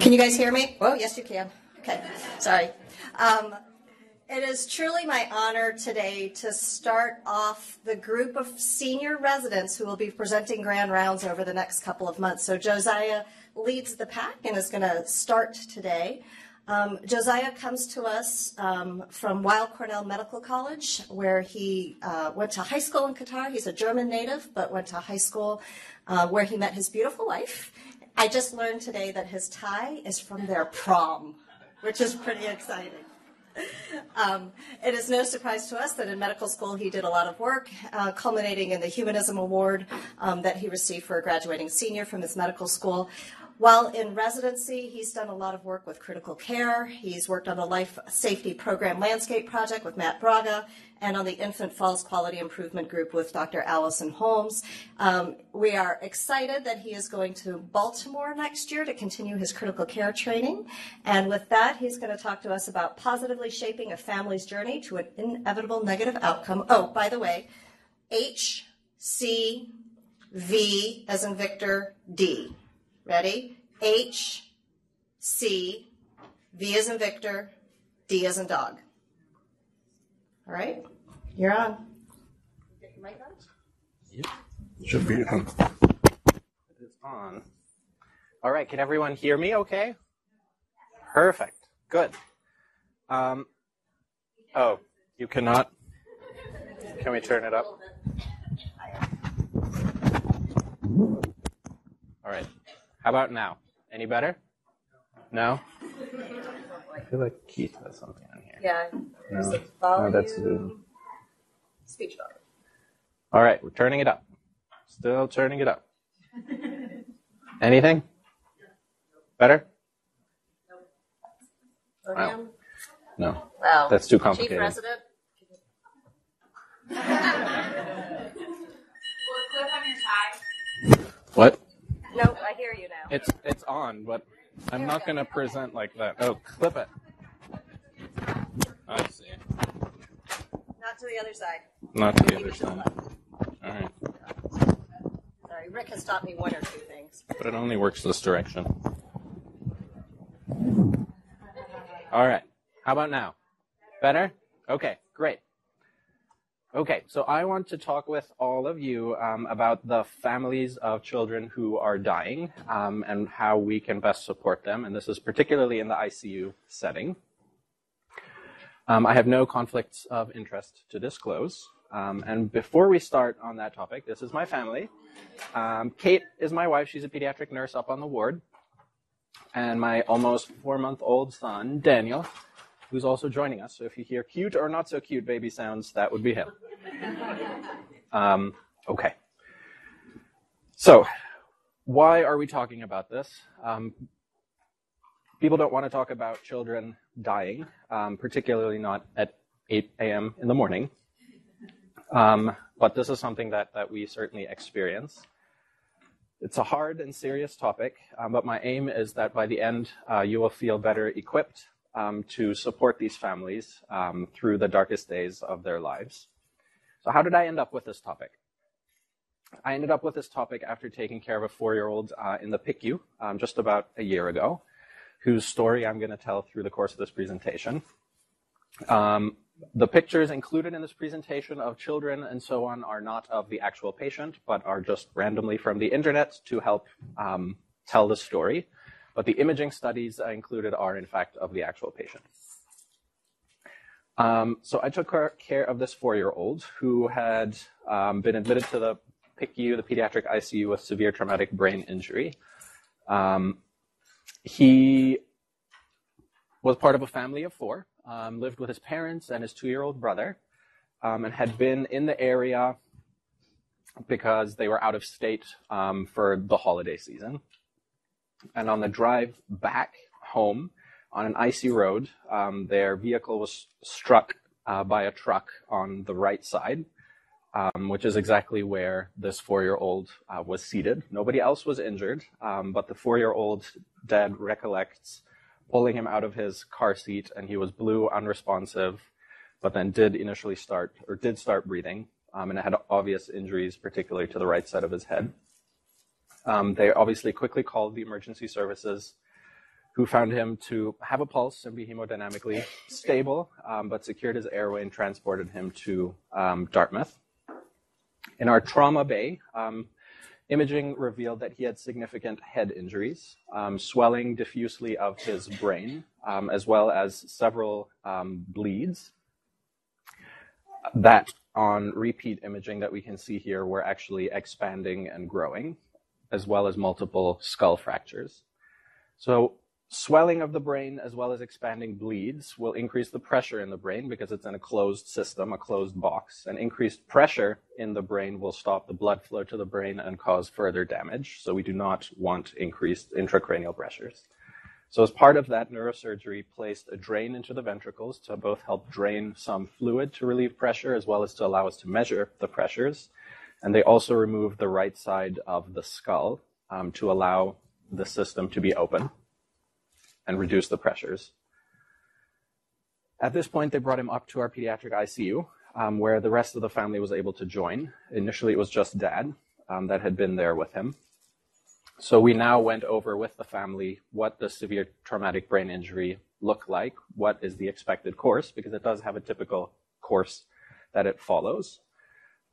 Can you guys hear me? Oh, yes, you can. Okay, sorry. Um, it is truly my honor today to start off the group of senior residents who will be presenting grand rounds over the next couple of months. So Josia leads the pack and is going to start today. Um, Josia comes to us um, from Weill Cornell Medical College, where he uh, went to high school in Qatar. He's a German native, but went to high school uh, where he met his beautiful wife. I just learned today that his tie is from their prom, which is pretty exciting. Um, it is no surprise to us that in medical school he did a lot of work, uh, culminating in the Humanism Award um, that he received for a graduating senior from his medical school. While in residency, he's done a lot of work with critical care. He's worked on the Life Safety Program Landscape Project with Matt Braga and on the Infant Falls Quality Improvement Group with Dr. Allison Holmes. Um, we are excited that he is going to Baltimore next year to continue his critical care training. And with that, he's going to talk to us about positively shaping a family's journey to an inevitable negative outcome. Oh, by the way, H, C, V as in Victor, D. Ready? H, C, V as in Victor, D as in dog. All right, you're on. Get your mic on? Yep. Should be on. It is on. All right, can everyone hear me okay? Perfect. Good. Um, oh, you cannot? Can we turn it up? All right. How about now? Any better? No? I feel like Keith has something on here. Yeah. No, volume. no that's Zoom. Speech volume. All right, we're turning it up. Still turning it up. Anything? Better? Go Wow. No. Wow. That's too complicated. Chief complicated. Resident. What? No, I hear you now. It's it's on, but I'm not go. going to present like that. Oh, clip it. I see. Not to the other side. Not to the other it to the side. All right. Sorry, Rick has taught me one or two things. But it only works this direction. All right. How about now? Better? Okay, great. Okay, so I want to talk with all of you um, about the families of children who are dying um, and how we can best support them. And this is particularly in the ICU setting. Um, I have no conflicts of interest to disclose. Um, and before we start on that topic, this is my family. Um, Kate is my wife. She's a pediatric nurse up on the ward. And my almost four month old son, Daniel, who's also joining us. So if you hear cute or not so cute baby sounds, that would be him. Um, okay. So, why are we talking about this? Um, people don't want to talk about children dying, um, particularly not at 8 a.m. in the morning. Um, but this is something that, that we certainly experience. It's a hard and serious topic, um, but my aim is that by the end, uh, you will feel better equipped um, to support these families um, through the darkest days of their lives. So, how did I end up with this topic? I ended up with this topic after taking care of a four year old uh, in the PICU um, just about a year ago, whose story I'm going to tell through the course of this presentation. Um, the pictures included in this presentation of children and so on are not of the actual patient, but are just randomly from the internet to help um, tell the story. But the imaging studies uh, included are, in fact, of the actual patient. Um, so I took care- care of this four-year-old who had um, been admitted to the PICU, the pediatric ICU, with severe traumatic brain injury. Um, he was part of a family of four, um, lived with his parents and his two-year-old brother, um, and had been in the area because they were out of state um, for the holiday season. And on the drive back home on an icy road, um, their vehicle was struck uh, by a truck on the right side, um, which is exactly where this four-year-old uh, was seated. Nobody else was injured, um, but the four-year-old dad recollects pulling him out of his car seat, and he was blue, unresponsive, but then did initially start or did start breathing, um, and had obvious injuries, particularly to the right side of his head. Um, they obviously quickly called the emergency services, who found him to have a pulse and be hemodynamically stable, um, but secured his airway and transported him to um, Dartmouth. In our trauma bay, um, imaging revealed that he had significant head injuries, um, swelling diffusely of his brain, um, as well as several bleeds that on repeat imaging that we can see here were actually expanding and growing, as well as multiple skull fractures. So swelling of the brain as well as expanding bleeds will increase the pressure in the brain because it's in a closed system, a closed box. And increased pressure in the brain will stop the blood flow to the brain and cause further damage. So we do not want increased intracranial pressures. So as part of that, neurosurgery placed a drain into the ventricles to both help drain some fluid to relieve pressure as well as to allow us to measure the pressures. And they also removed the right side of the skull um, to allow the system to be open and reduce the pressures. At this point, they brought him up to our pediatric ICU, um, where the rest of the family was able to join. Initially, it was just dad um, that had been there with him. So we now went over with the family what the severe traumatic brain injury looked like, what is the expected course, because it does have a typical course that it follows,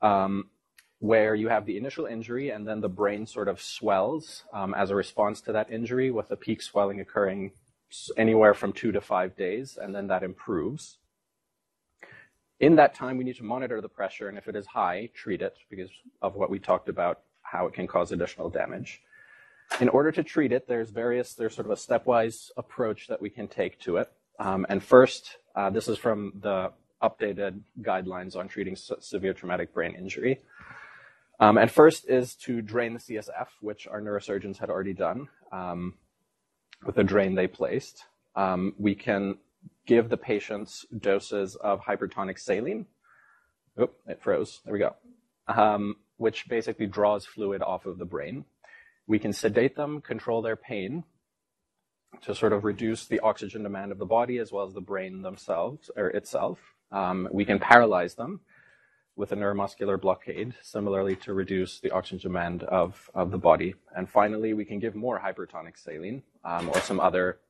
um, where you have the initial injury and then the brain sort of swells um, as a response to that injury, with the peak swelling occurring anywhere from two to five days, and then that improves. In that time, we need to monitor the pressure, and if it is high, treat it because of what we talked about, how it can cause additional damage in order to treat it, there's various, there's sort of a stepwise approach that we can take to it. Um, and first, uh, this is from the updated guidelines on treating severe traumatic brain injury. Um, and first is to drain the CSF, which our neurosurgeons had already done um, with a drain they placed. Um, we can give the patients doses of hypertonic saline. Oop, it froze. There we go. Um, which basically draws fluid off of the brain. We can sedate them, control their pain to sort of reduce the oxygen demand of the body as well as the brain themselves or itself. Um, we can paralyze them with a neuromuscular blockade, similarly to reduce the oxygen demand of, of the body. And finally, we can give more hypertonic saline um, or some other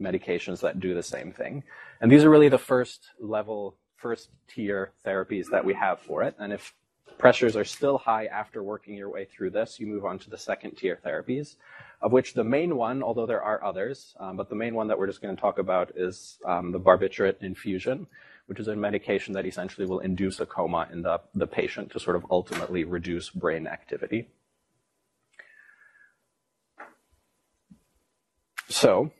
medications that do the same thing. And these are really the first level, first tier therapies that we have for it. And if pressures are still high after working your way through this, you move on to the second tier therapies, of which the main one, although there are others, um, but the main one that we're just going to talk about is um, the barbiturate infusion, which is a medication that essentially will induce a coma in the, the patient to sort of ultimately reduce brain activity. So,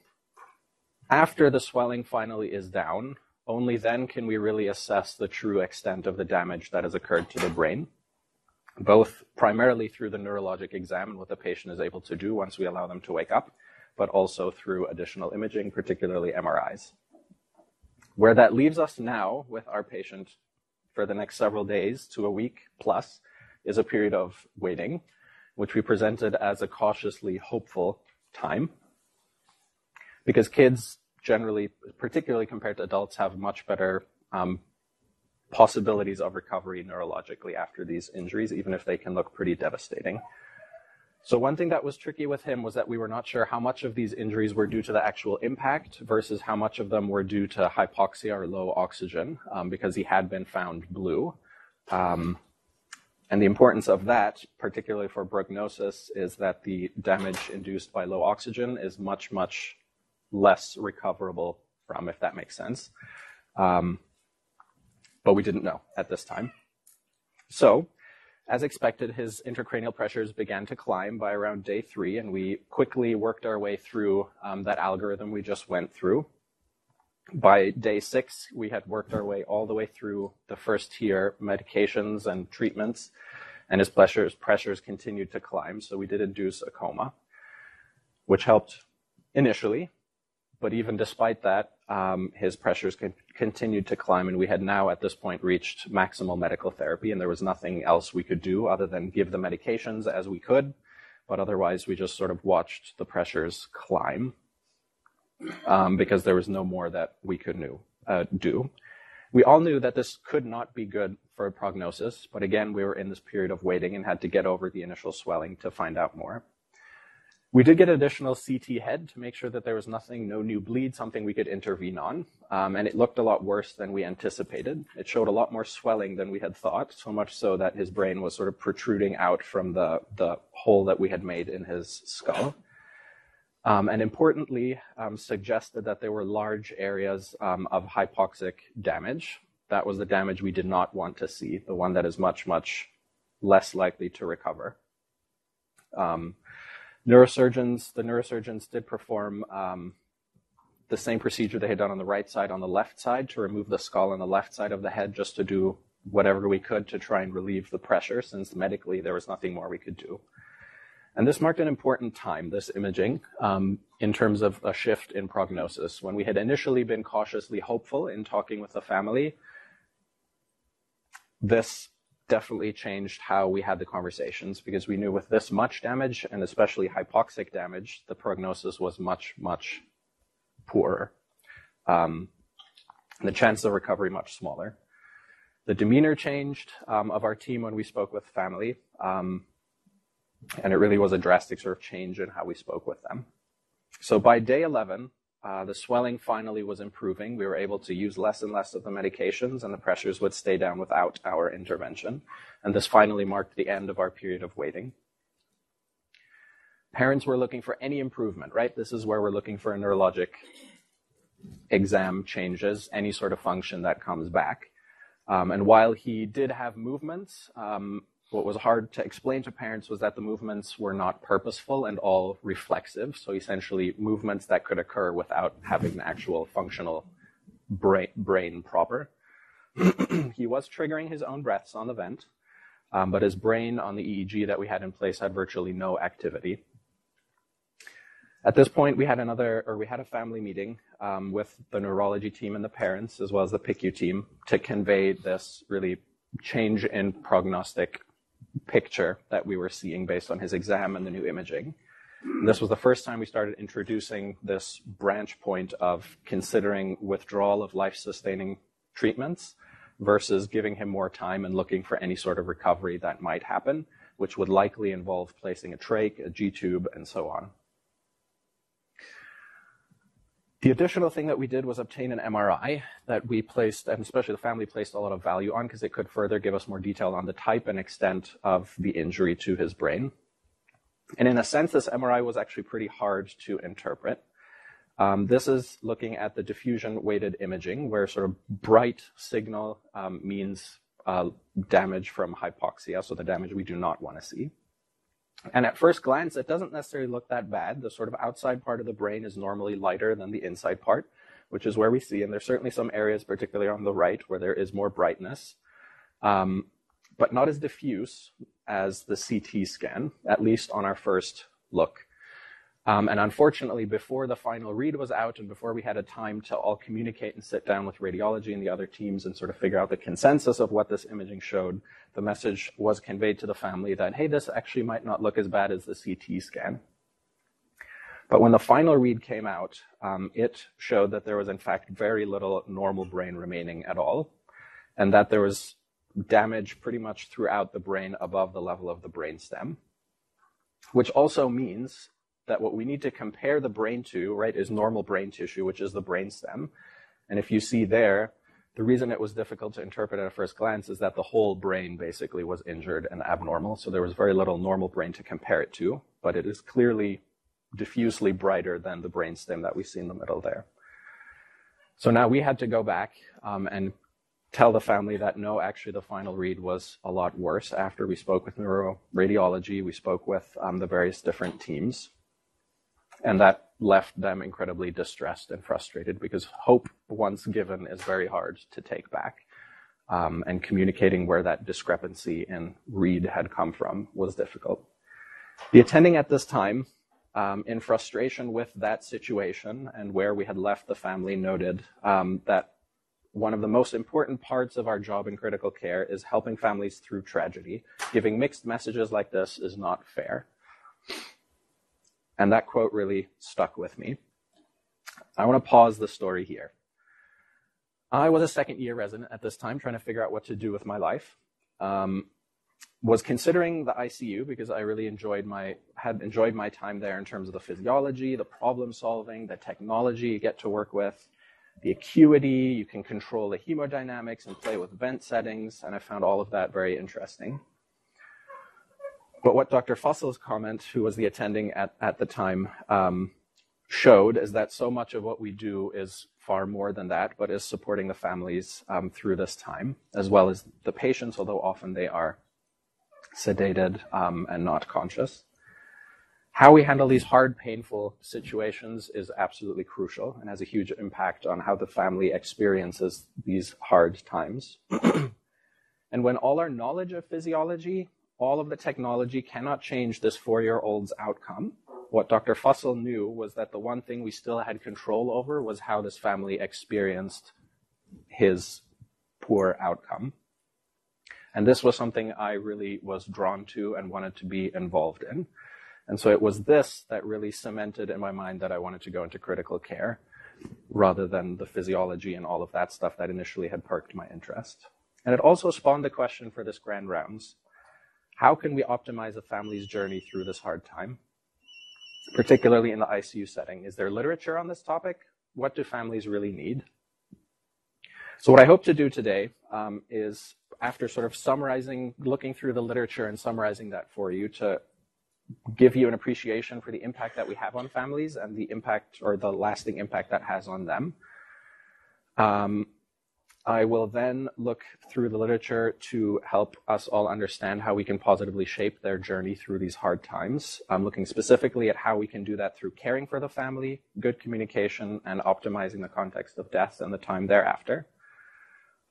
after the swelling finally is down, only then can we really assess the true extent of the damage that has occurred to the brain, both primarily through the neurologic exam and what the patient is able to do once we allow them to wake up, but also through additional imaging, particularly MRIs. Where that leaves us now with our patient for the next several days to a week plus is a period of waiting, which we presented as a cautiously hopeful time. Because kids generally, particularly compared to adults, have much better um, possibilities of recovery neurologically after these injuries, even if they can look pretty devastating. So one thing that was tricky with him was that we were not sure how much of these injuries were due to the actual impact versus how much of them were due to hypoxia or low oxygen, um, because he had been found blue. Um, and the importance of that, particularly for prognosis, is that the damage induced by low oxygen is much, much less recoverable from, if that makes sense. Um, but we didn't know at this time. So, as expected, his intracranial pressures began to climb by around day three, and we quickly worked our way through um, that algorithm we just went through. By day six, we had worked our way all the way through the first tier medications and treatments, and his pressures, pressures continued to climb, so we did induce a coma, which helped initially, but even despite that, um, his pressures con- continued to climb, and we had now at this point reached maximal medical therapy, and there was nothing else we could do other than give the medications as we could. But otherwise, we just sort of watched the pressures climb um, because there was no more that we could knew, uh, do. We all knew that this could not be good for a prognosis, but again, we were in this period of waiting and had to get over the initial swelling to find out more. We did get additional CT head to make sure that there was nothing, no new bleed, something we could intervene on. Um, and it looked a lot worse than we anticipated. It showed a lot more swelling than we had thought, so much so that his brain was sort of protruding out from the, the hole that we had made in his skull. Um, and importantly, um, suggested that there were large areas um, of hypoxic damage. That was the damage we did not want to see, the one that is much, much less likely to recover. Um, Neurosurgeons, the neurosurgeons did perform um, the same procedure they had done on the right side on the left side to remove the skull on the left side of the head just to do whatever we could to try and relieve the pressure since medically there was nothing more we could do. And this marked an important time, this imaging, um, in terms of a shift in prognosis. When we had initially been cautiously hopeful in talking with the family, this definitely changed how we had the conversations because we knew with this much damage and especially hypoxic damage, the prognosis was much, much poorer. Um, the chance of recovery much smaller. The demeanor changed um, of our team when we spoke with family, um, and it really was a drastic sort of change in how we spoke with them. So by day 11, uh, the swelling finally was improving. We were able to use less and less of the medications, and the pressures would stay down without our intervention. And this finally marked the end of our period of waiting. Parents were looking for any improvement, right? This is where we're looking for a neurologic exam changes, any sort of function that comes back. Um, and while he did have movements, um, what was hard to explain to parents was that the movements were not purposeful and all reflexive. So essentially, movements that could occur without having an actual functional brain, brain proper. he was triggering his own breaths on the vent, um, but his brain on the EEG that we had in place had virtually no activity. At this point, we had another, or we had a family meeting um, with the neurology team and the parents, as well as the PICU team, to convey this really change in prognostic picture that we were seeing based on his exam and the new imaging. And this was the first time we started introducing this branch point of considering withdrawal of life sustaining treatments versus giving him more time and looking for any sort of recovery that might happen, which would likely involve placing a trach, a G tube, and so on. The additional thing that we did was obtain an MRI that we placed, and especially the family placed a lot of value on because it could further give us more detail on the type and extent of the injury to his brain. And in a sense, this MRI was actually pretty hard to interpret. Um, this is looking at the diffusion weighted imaging, where sort of bright signal um, means uh, damage from hypoxia, so the damage we do not want to see. And at first glance, it doesn't necessarily look that bad. The sort of outside part of the brain is normally lighter than the inside part, which is where we see, and there's certainly some areas, particularly on the right, where there is more brightness, um, but not as diffuse as the CT scan, at least on our first look. Um, and unfortunately, before the final read was out and before we had a time to all communicate and sit down with radiology and the other teams and sort of figure out the consensus of what this imaging showed, the message was conveyed to the family that, hey, this actually might not look as bad as the CT scan. But when the final read came out, um, it showed that there was, in fact, very little normal brain remaining at all, and that there was damage pretty much throughout the brain above the level of the brain stem, which also means that what we need to compare the brain to, right, is normal brain tissue, which is the brain stem. And if you see there, the reason it was difficult to interpret at a first glance is that the whole brain basically was injured and abnormal. So there was very little normal brain to compare it to, but it is clearly diffusely brighter than the brain stem that we see in the middle there. So now we had to go back um, and tell the family that no, actually the final read was a lot worse after we spoke with neuroradiology, we spoke with um, the various different teams. And that left them incredibly distressed and frustrated because hope, once given, is very hard to take back. Um, and communicating where that discrepancy in read had come from was difficult. The attending at this time, um, in frustration with that situation and where we had left the family, noted um, that one of the most important parts of our job in critical care is helping families through tragedy. Giving mixed messages like this is not fair. And that quote really stuck with me. I want to pause the story here. I was a second year resident at this time, trying to figure out what to do with my life. Um, was considering the ICU because I really enjoyed my had enjoyed my time there in terms of the physiology, the problem solving, the technology you get to work with, the acuity, you can control the hemodynamics and play with vent settings, and I found all of that very interesting. But what Dr. Fussel's comment, who was the attending at, at the time, um, showed is that so much of what we do is far more than that, but is supporting the families um, through this time, as well as the patients, although often they are sedated um, and not conscious. How we handle these hard, painful situations is absolutely crucial and has a huge impact on how the family experiences these hard times. and when all our knowledge of physiology, all of the technology cannot change this four year old's outcome, what Dr. Fussell knew was that the one thing we still had control over was how this family experienced his poor outcome. And this was something I really was drawn to and wanted to be involved in. And so it was this that really cemented in my mind that I wanted to go into critical care rather than the physiology and all of that stuff that initially had perked my interest. And it also spawned the question for this grand rounds. How can we optimize a family's journey through this hard time? Particularly in the ICU setting. Is there literature on this topic? What do families really need? So what I hope to do today um, is after sort of summarizing, looking through the literature and summarizing that for you to give you an appreciation for the impact that we have on families and the impact or the lasting impact that has on them. Um, I will then look through the literature to help us all understand how we can positively shape their journey through these hard times. I'm looking specifically at how we can do that through caring for the family, good communication, and optimizing the context of death and the time thereafter.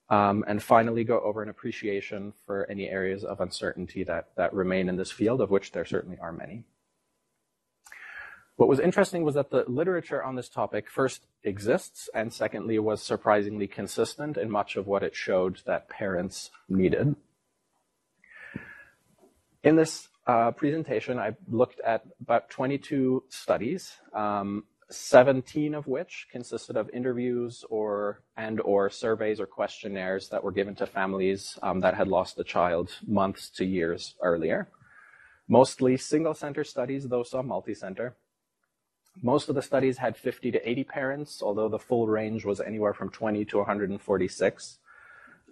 Um, and finally, go over an appreciation for any areas of uncertainty that, that remain in this field, of which there certainly are many. What was interesting was that the literature on this topic first exists, and secondly, was surprisingly consistent in much of what it showed that parents needed. In this uh, presentation, I looked at about 22 studies. Um, 17 of which consisted of interviews or and or surveys or questionnaires that were given to families um, that had lost a child months to years earlier. Mostly single center studies, though some multi-center. Most of the studies had 50 to 80 parents, although the full range was anywhere from 20 to 146.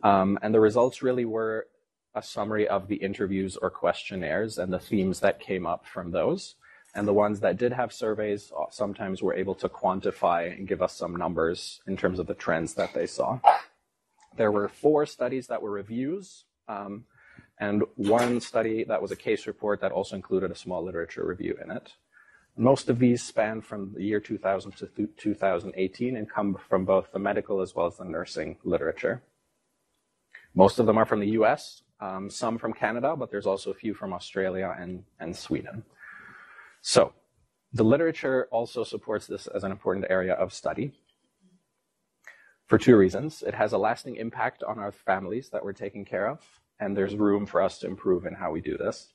Um, and the results really were a summary of the interviews or questionnaires and the themes that came up from those. And the ones that did have surveys uh, sometimes were able to quantify and give us some numbers in terms of the trends that they saw. There were four studies that were reviews, um, and one study that was a case report that also included a small literature review in it. Most of these span from the year 2000 to 2018 and come from both the medical as well as the nursing literature. Most of them are from the US, um, some from Canada, but there's also a few from Australia and, and Sweden. So the literature also supports this as an important area of study for two reasons. It has a lasting impact on our families that we're taking care of, and there's room for us to improve in how we do this.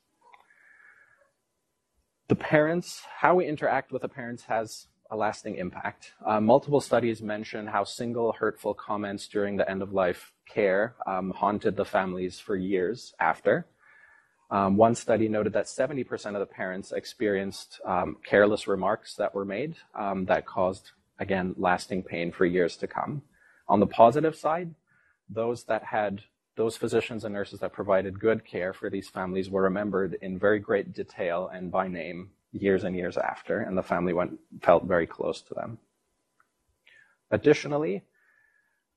The parents, how we interact with the parents has a lasting impact. Uh, multiple studies mention how single hurtful comments during the end of life care um, haunted the families for years after. Um, one study noted that 70% of the parents experienced um, careless remarks that were made um, that caused, again, lasting pain for years to come. On the positive side, those that had those physicians and nurses that provided good care for these families were remembered in very great detail and by name years and years after, and the family went, felt very close to them. Additionally,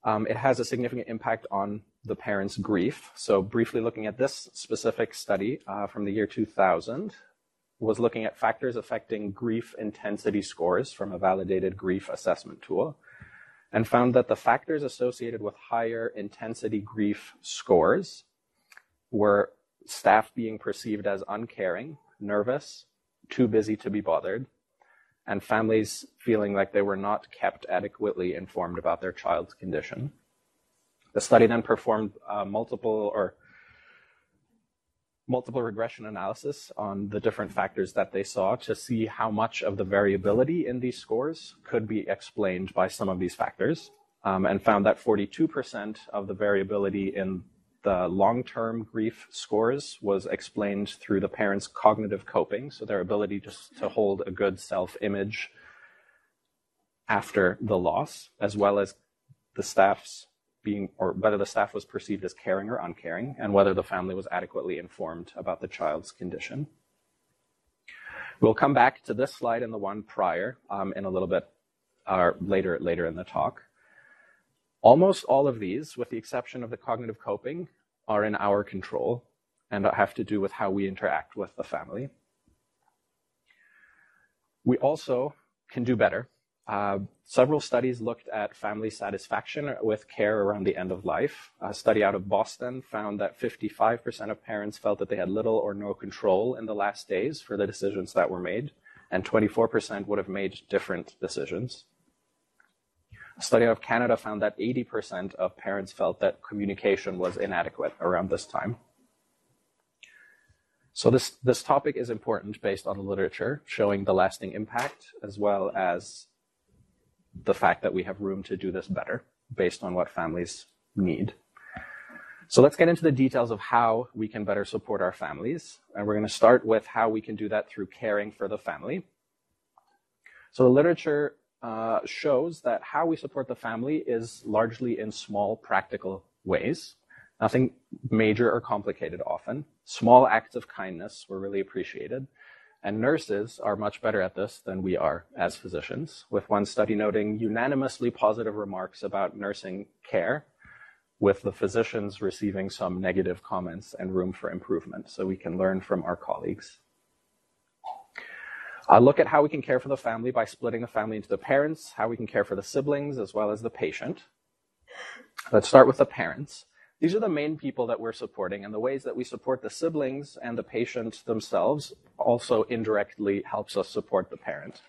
um, it has a significant impact on the parent's grief. So, briefly looking at this specific study uh, from the year 2000, was looking at factors affecting grief intensity scores from a validated grief assessment tool, and found that the factors associated with higher intensity grief scores were staff being perceived as uncaring, nervous, too busy to be bothered, and families feeling like they were not kept adequately informed about their child's condition. The study then performed uh, multiple or multiple regression analysis on the different factors that they saw to see how much of the variability in these scores could be explained by some of these factors, um, and found that 42% of the variability in the long-term grief scores was explained through the parents' cognitive coping, so their ability just to hold a good self-image after the loss, as well as the staff's being, or whether the staff was perceived as caring or uncaring, and whether the family was adequately informed about the child's condition. We'll come back to this slide and the one prior um, in a little bit uh, later later in the talk. Almost all of these, with the exception of the cognitive coping, are in our control and have to do with how we interact with the family. We also can do better. Uh, several studies looked at family satisfaction with care around the end of life. A study out of Boston found that 55% of parents felt that they had little or no control in the last days for the decisions that were made, and 24% would have made different decisions. A study out of Canada found that 80% of parents felt that communication was inadequate around this time. So this, this topic is important based on the literature showing the lasting impact as well as the fact that we have room to do this better based on what families need. So let's get into the details of how we can better support our families. And we're going to start with how we can do that through caring for the family. So the literature uh, shows that how we support the family is largely in small, practical ways. Nothing major or complicated often. Small acts of kindness were really appreciated. And nurses are much better at this than we are as physicians, with one study noting unanimously positive remarks about nursing care, with the physicians receiving some negative comments and room for improvement. So we can learn from our colleagues. Uh, look at how we can care for the family by splitting the family into the parents, how we can care for the siblings as well as the patient. Let's start with the parents. These are the main people that we're supporting, and the ways that we support the siblings and the patient themselves also indirectly helps us support the parent.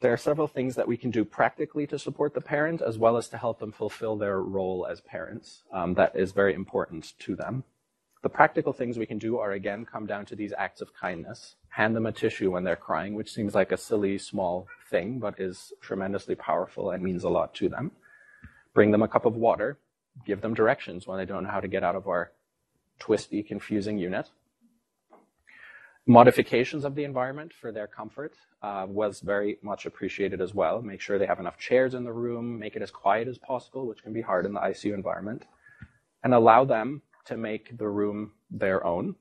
There are several things that we can do practically to support the parent, as well as to help them fulfill their role as parents. Um, that is very important to them. The practical things we can do are again come down to these acts of kindness. Hand them a tissue when they're crying, which seems like a silly, small thing, but is tremendously powerful and means a lot to them. Bring them a cup of water give them directions when they don't know how to get out of our twisty, confusing unit. Modifications of the environment for their comfort uh, was very much appreciated as well. Make sure they have enough chairs in the room, make it as quiet as possible, which can be hard in the ICU environment, and allow them to make the room their own.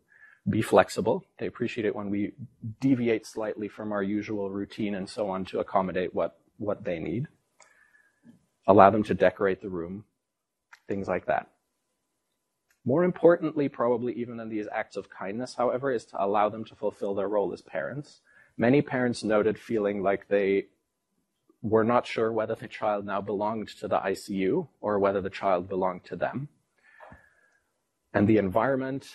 Be flexible. They appreciate it when we deviate slightly from our usual routine and so on to accommodate what, what they need. Allow them to decorate the room things like that. More importantly, probably even than these acts of kindness, however, is to allow them to fulfill their role as parents. Many parents noted feeling like they were not sure whether the child now belonged to the ICU or whether the child belonged to them. And the environment,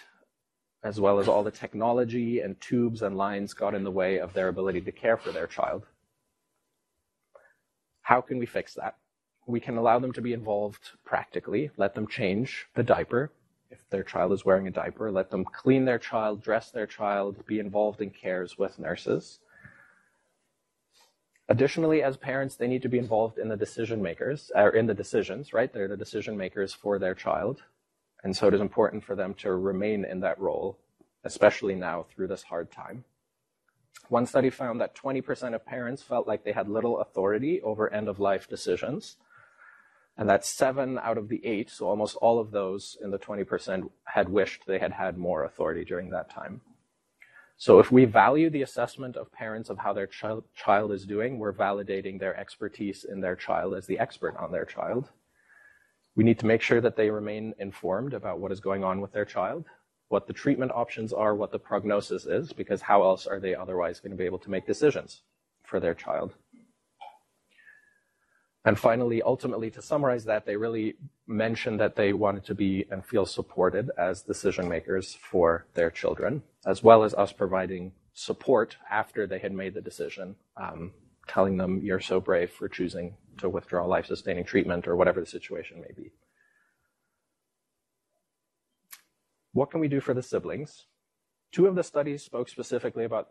as well as all the technology and tubes and lines, got in the way of their ability to care for their child. How can we fix that? We can allow them to be involved practically, let them change the diaper. If their child is wearing a diaper, let them clean their child, dress their child, be involved in cares with nurses. Additionally, as parents, they need to be involved in the decision makers, or in the decisions, right? They're the decision makers for their child. And so it is important for them to remain in that role, especially now through this hard time. One study found that 20% of parents felt like they had little authority over end of life decisions. And that's seven out of the eight, so almost all of those in the 20% had wished they had had more authority during that time. So if we value the assessment of parents of how their child, child is doing, we're validating their expertise in their child as the expert on their child. We need to make sure that they remain informed about what is going on with their child, what the treatment options are, what the prognosis is, because how else are they otherwise going to be able to make decisions for their child? And finally, ultimately, to summarize that, they really mentioned that they wanted to be and feel supported as decision makers for their children, as well as us providing support after they had made the decision, um, telling them, you're so brave for choosing to withdraw life sustaining treatment or whatever the situation may be. What can we do for the siblings? Two of the studies spoke specifically about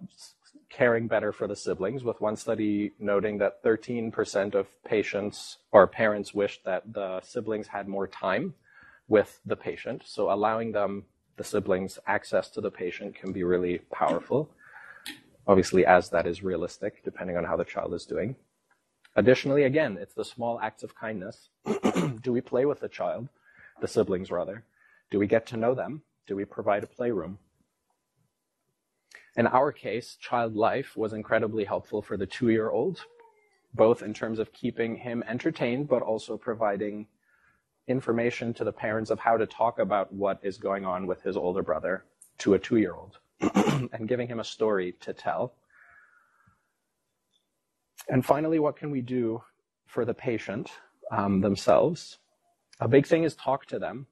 caring better for the siblings, with one study noting that 13% of patients or parents wished that the siblings had more time with the patient. So allowing them, the siblings, access to the patient can be really powerful. Obviously, as that is realistic, depending on how the child is doing. Additionally, again, it's the small acts of kindness. Do we play with the child, the siblings rather? Do we get to know them? Do we provide a playroom? In our case, Child Life was incredibly helpful for the two year old, both in terms of keeping him entertained, but also providing information to the parents of how to talk about what is going on with his older brother to a two year old and giving him a story to tell. And finally, what can we do for the patient um, themselves? A big thing is talk to them,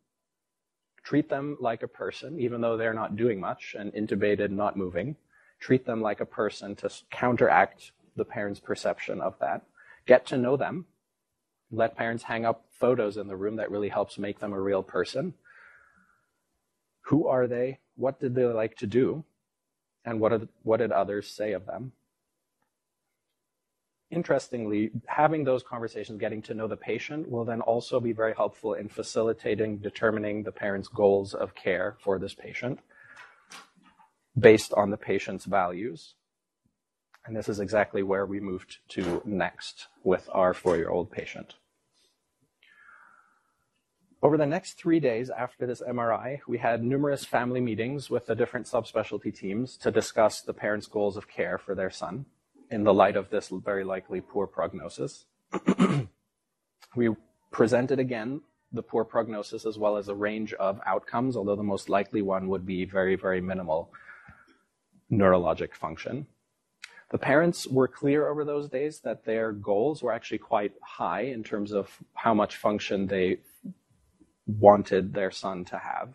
treat them like a person, even though they're not doing much and intubated, not moving. Treat them like a person to counteract the parent's perception of that. Get to know them. Let parents hang up photos in the room that really helps make them a real person. Who are they? What did they like to do? And what, are, what did others say of them? Interestingly, having those conversations, getting to know the patient, will then also be very helpful in facilitating determining the parent's goals of care for this patient based on the patient's values. And this is exactly where we moved to next with our four year old patient. Over the next three days after this MRI, we had numerous family meetings with the different subspecialty teams to discuss the parents' goals of care for their son in the light of this very likely poor prognosis. we presented again the poor prognosis as well as a range of outcomes, although the most likely one would be very, very minimal neurologic function. The parents were clear over those days that their goals were actually quite high in terms of how much function they wanted their son to have.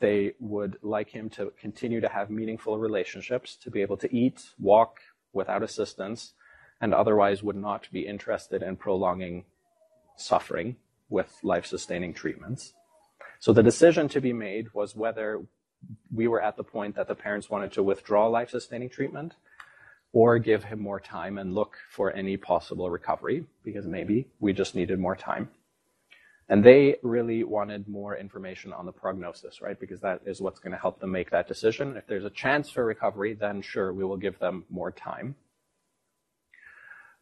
They would like him to continue to have meaningful relationships, to be able to eat, walk without assistance, and otherwise would not be interested in prolonging suffering with life sustaining treatments. So the decision to be made was whether we were at the point that the parents wanted to withdraw life sustaining treatment or give him more time and look for any possible recovery because maybe we just needed more time. And they really wanted more information on the prognosis, right? Because that is what's going to help them make that decision. If there's a chance for recovery, then sure, we will give them more time.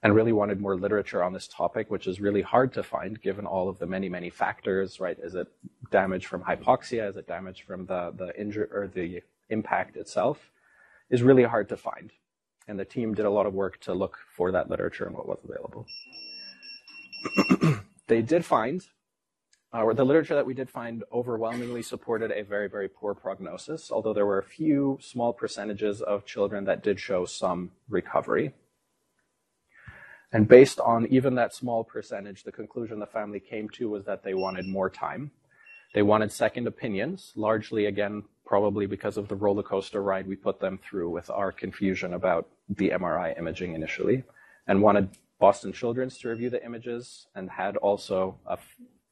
And really wanted more literature on this topic, which is really hard to find given all of the many, many factors, right? Is it damage from hypoxia? Is it damage from the, the injury or the impact itself? Is really hard to find and the team did a lot of work to look for that literature and what was available. they did find, uh, the literature that we did find overwhelmingly supported a very, very poor prognosis, although there were a few small percentages of children that did show some recovery. And based on even that small percentage, the conclusion the family came to was that they wanted more time. They wanted second opinions, largely again probably because of the roller coaster ride we put them through with our confusion about the MRI imaging initially, and wanted Boston Children's to review the images, and had also a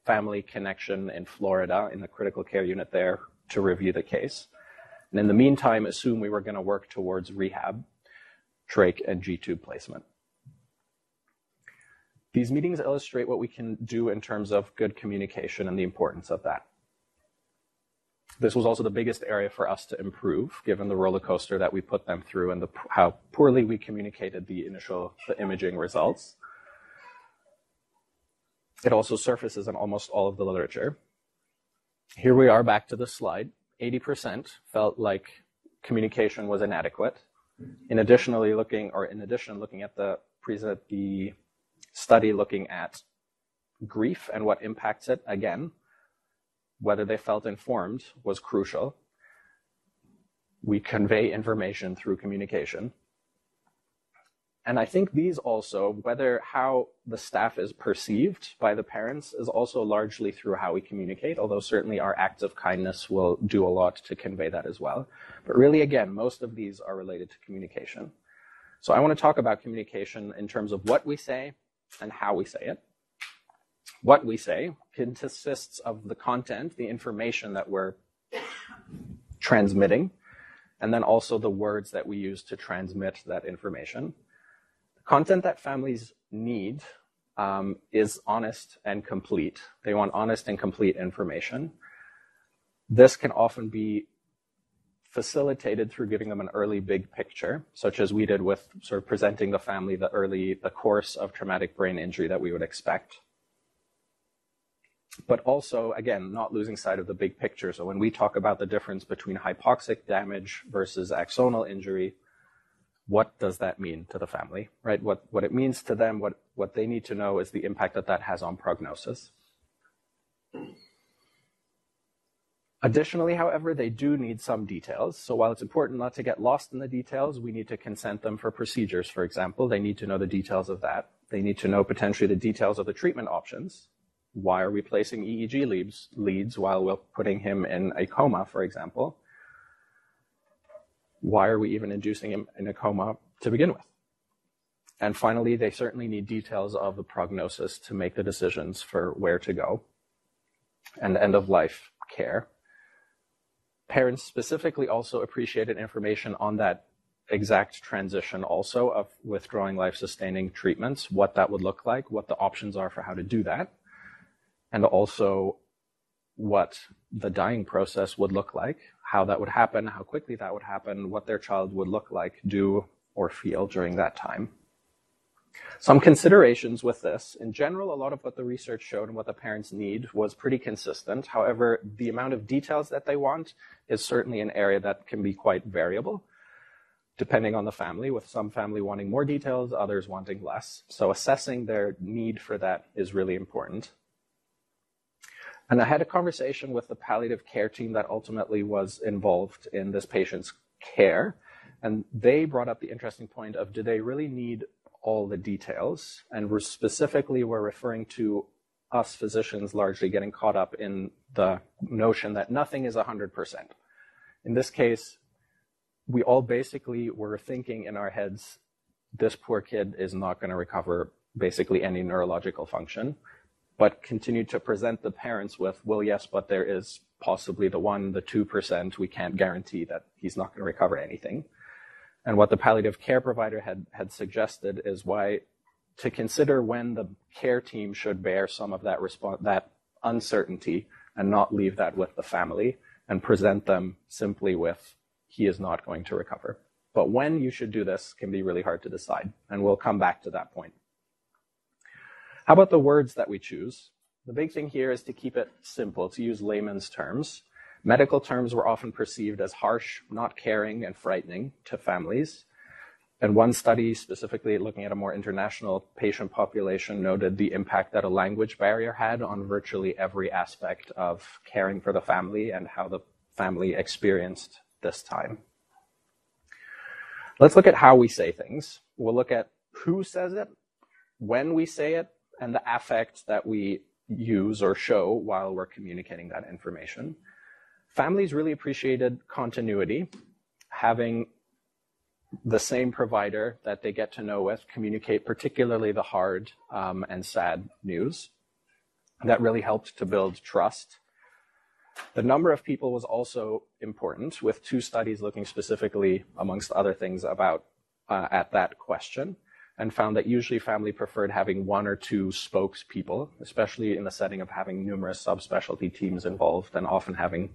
family connection in Florida in the critical care unit there to review the case. And in the meantime, assume we were going to work towards rehab, trach, and G tube placement. These meetings illustrate what we can do in terms of good communication and the importance of that. This was also the biggest area for us to improve, given the roller coaster that we put them through and the, how poorly we communicated the initial the imaging results. It also surfaces in almost all of the literature. Here we are back to the slide. 80% felt like communication was inadequate. In additionally looking, or in addition, looking at the present the study looking at grief and what impacts it, again, whether they felt informed was crucial. We convey information through communication. And I think these also, whether how the staff is perceived by the parents, is also largely through how we communicate, although certainly our acts of kindness will do a lot to convey that as well. But really, again, most of these are related to communication. So I want to talk about communication in terms of what we say and how we say it what we say consists of the content, the information that we're transmitting, and then also the words that we use to transmit that information. Content that families need um, is honest and complete. They want honest and complete information. This can often be facilitated through giving them an early big picture, such as we did with sort of presenting the family the early, the course of traumatic brain injury that we would expect. But also, again, not losing sight of the big picture. So when we talk about the difference between hypoxic damage versus axonal injury, what does that mean to the family, right? What, what it means to them, what, what they need to know is the impact that that has on prognosis. Additionally, however, they do need some details. So while it's important not to get lost in the details, we need to consent them for procedures, for example. They need to know the details of that. They need to know potentially the details of the treatment options. Why are we placing EEG leads, leads while we're putting him in a coma, for example? Why are we even inducing him in a coma to begin with? And finally, they certainly need details of the prognosis to make the decisions for where to go and end of life care. Parents specifically also appreciated information on that exact transition also of withdrawing life sustaining treatments, what that would look like, what the options are for how to do that, and also what the dying process would look like, how that would happen, how quickly that would happen, what their child would look like, do, or feel during that time. Some considerations with this. In general, a lot of what the research showed and what the parents need was pretty consistent. However, the amount of details that they want is certainly an area that can be quite variable, depending on the family, with some family wanting more details, others wanting less. So assessing their need for that is really important. And I had a conversation with the palliative care team that ultimately was involved in this patient's care. And they brought up the interesting point of do they really need all the details. And we're specifically, we're referring to us physicians largely getting caught up in the notion that nothing is 100%. In this case, we all basically were thinking in our heads, this poor kid is not going to recover basically any neurological function, but continue to present the parents with, well, yes, but there is possibly the one, the 2%. We can't guarantee that he's not going to recover anything. And what the palliative care provider had, had suggested is why to consider when the care team should bear some of that response, that uncertainty and not leave that with the family and present them simply with he is not going to recover. But when you should do this can be really hard to decide, and we'll come back to that point. How about the words that we choose? The big thing here is to keep it simple, to use layman's terms. Medical terms were often perceived as harsh, not caring, and frightening to families. And one study, specifically looking at a more international patient population, noted the impact that a language barrier had on virtually every aspect of caring for the family and how the family experienced this time. Let's look at how we say things. We'll look at who says it, when we say it, and the affect that we use or show while we're communicating that information families really appreciated continuity, having the same provider that they get to know with communicate particularly the hard um, and sad news. That really helped to build trust. The number of people was also important, with two studies looking specifically, amongst other things, about uh, at that question, and found that usually family preferred having one or two spokespeople, especially in the setting of having numerous subspecialty teams involved, and often having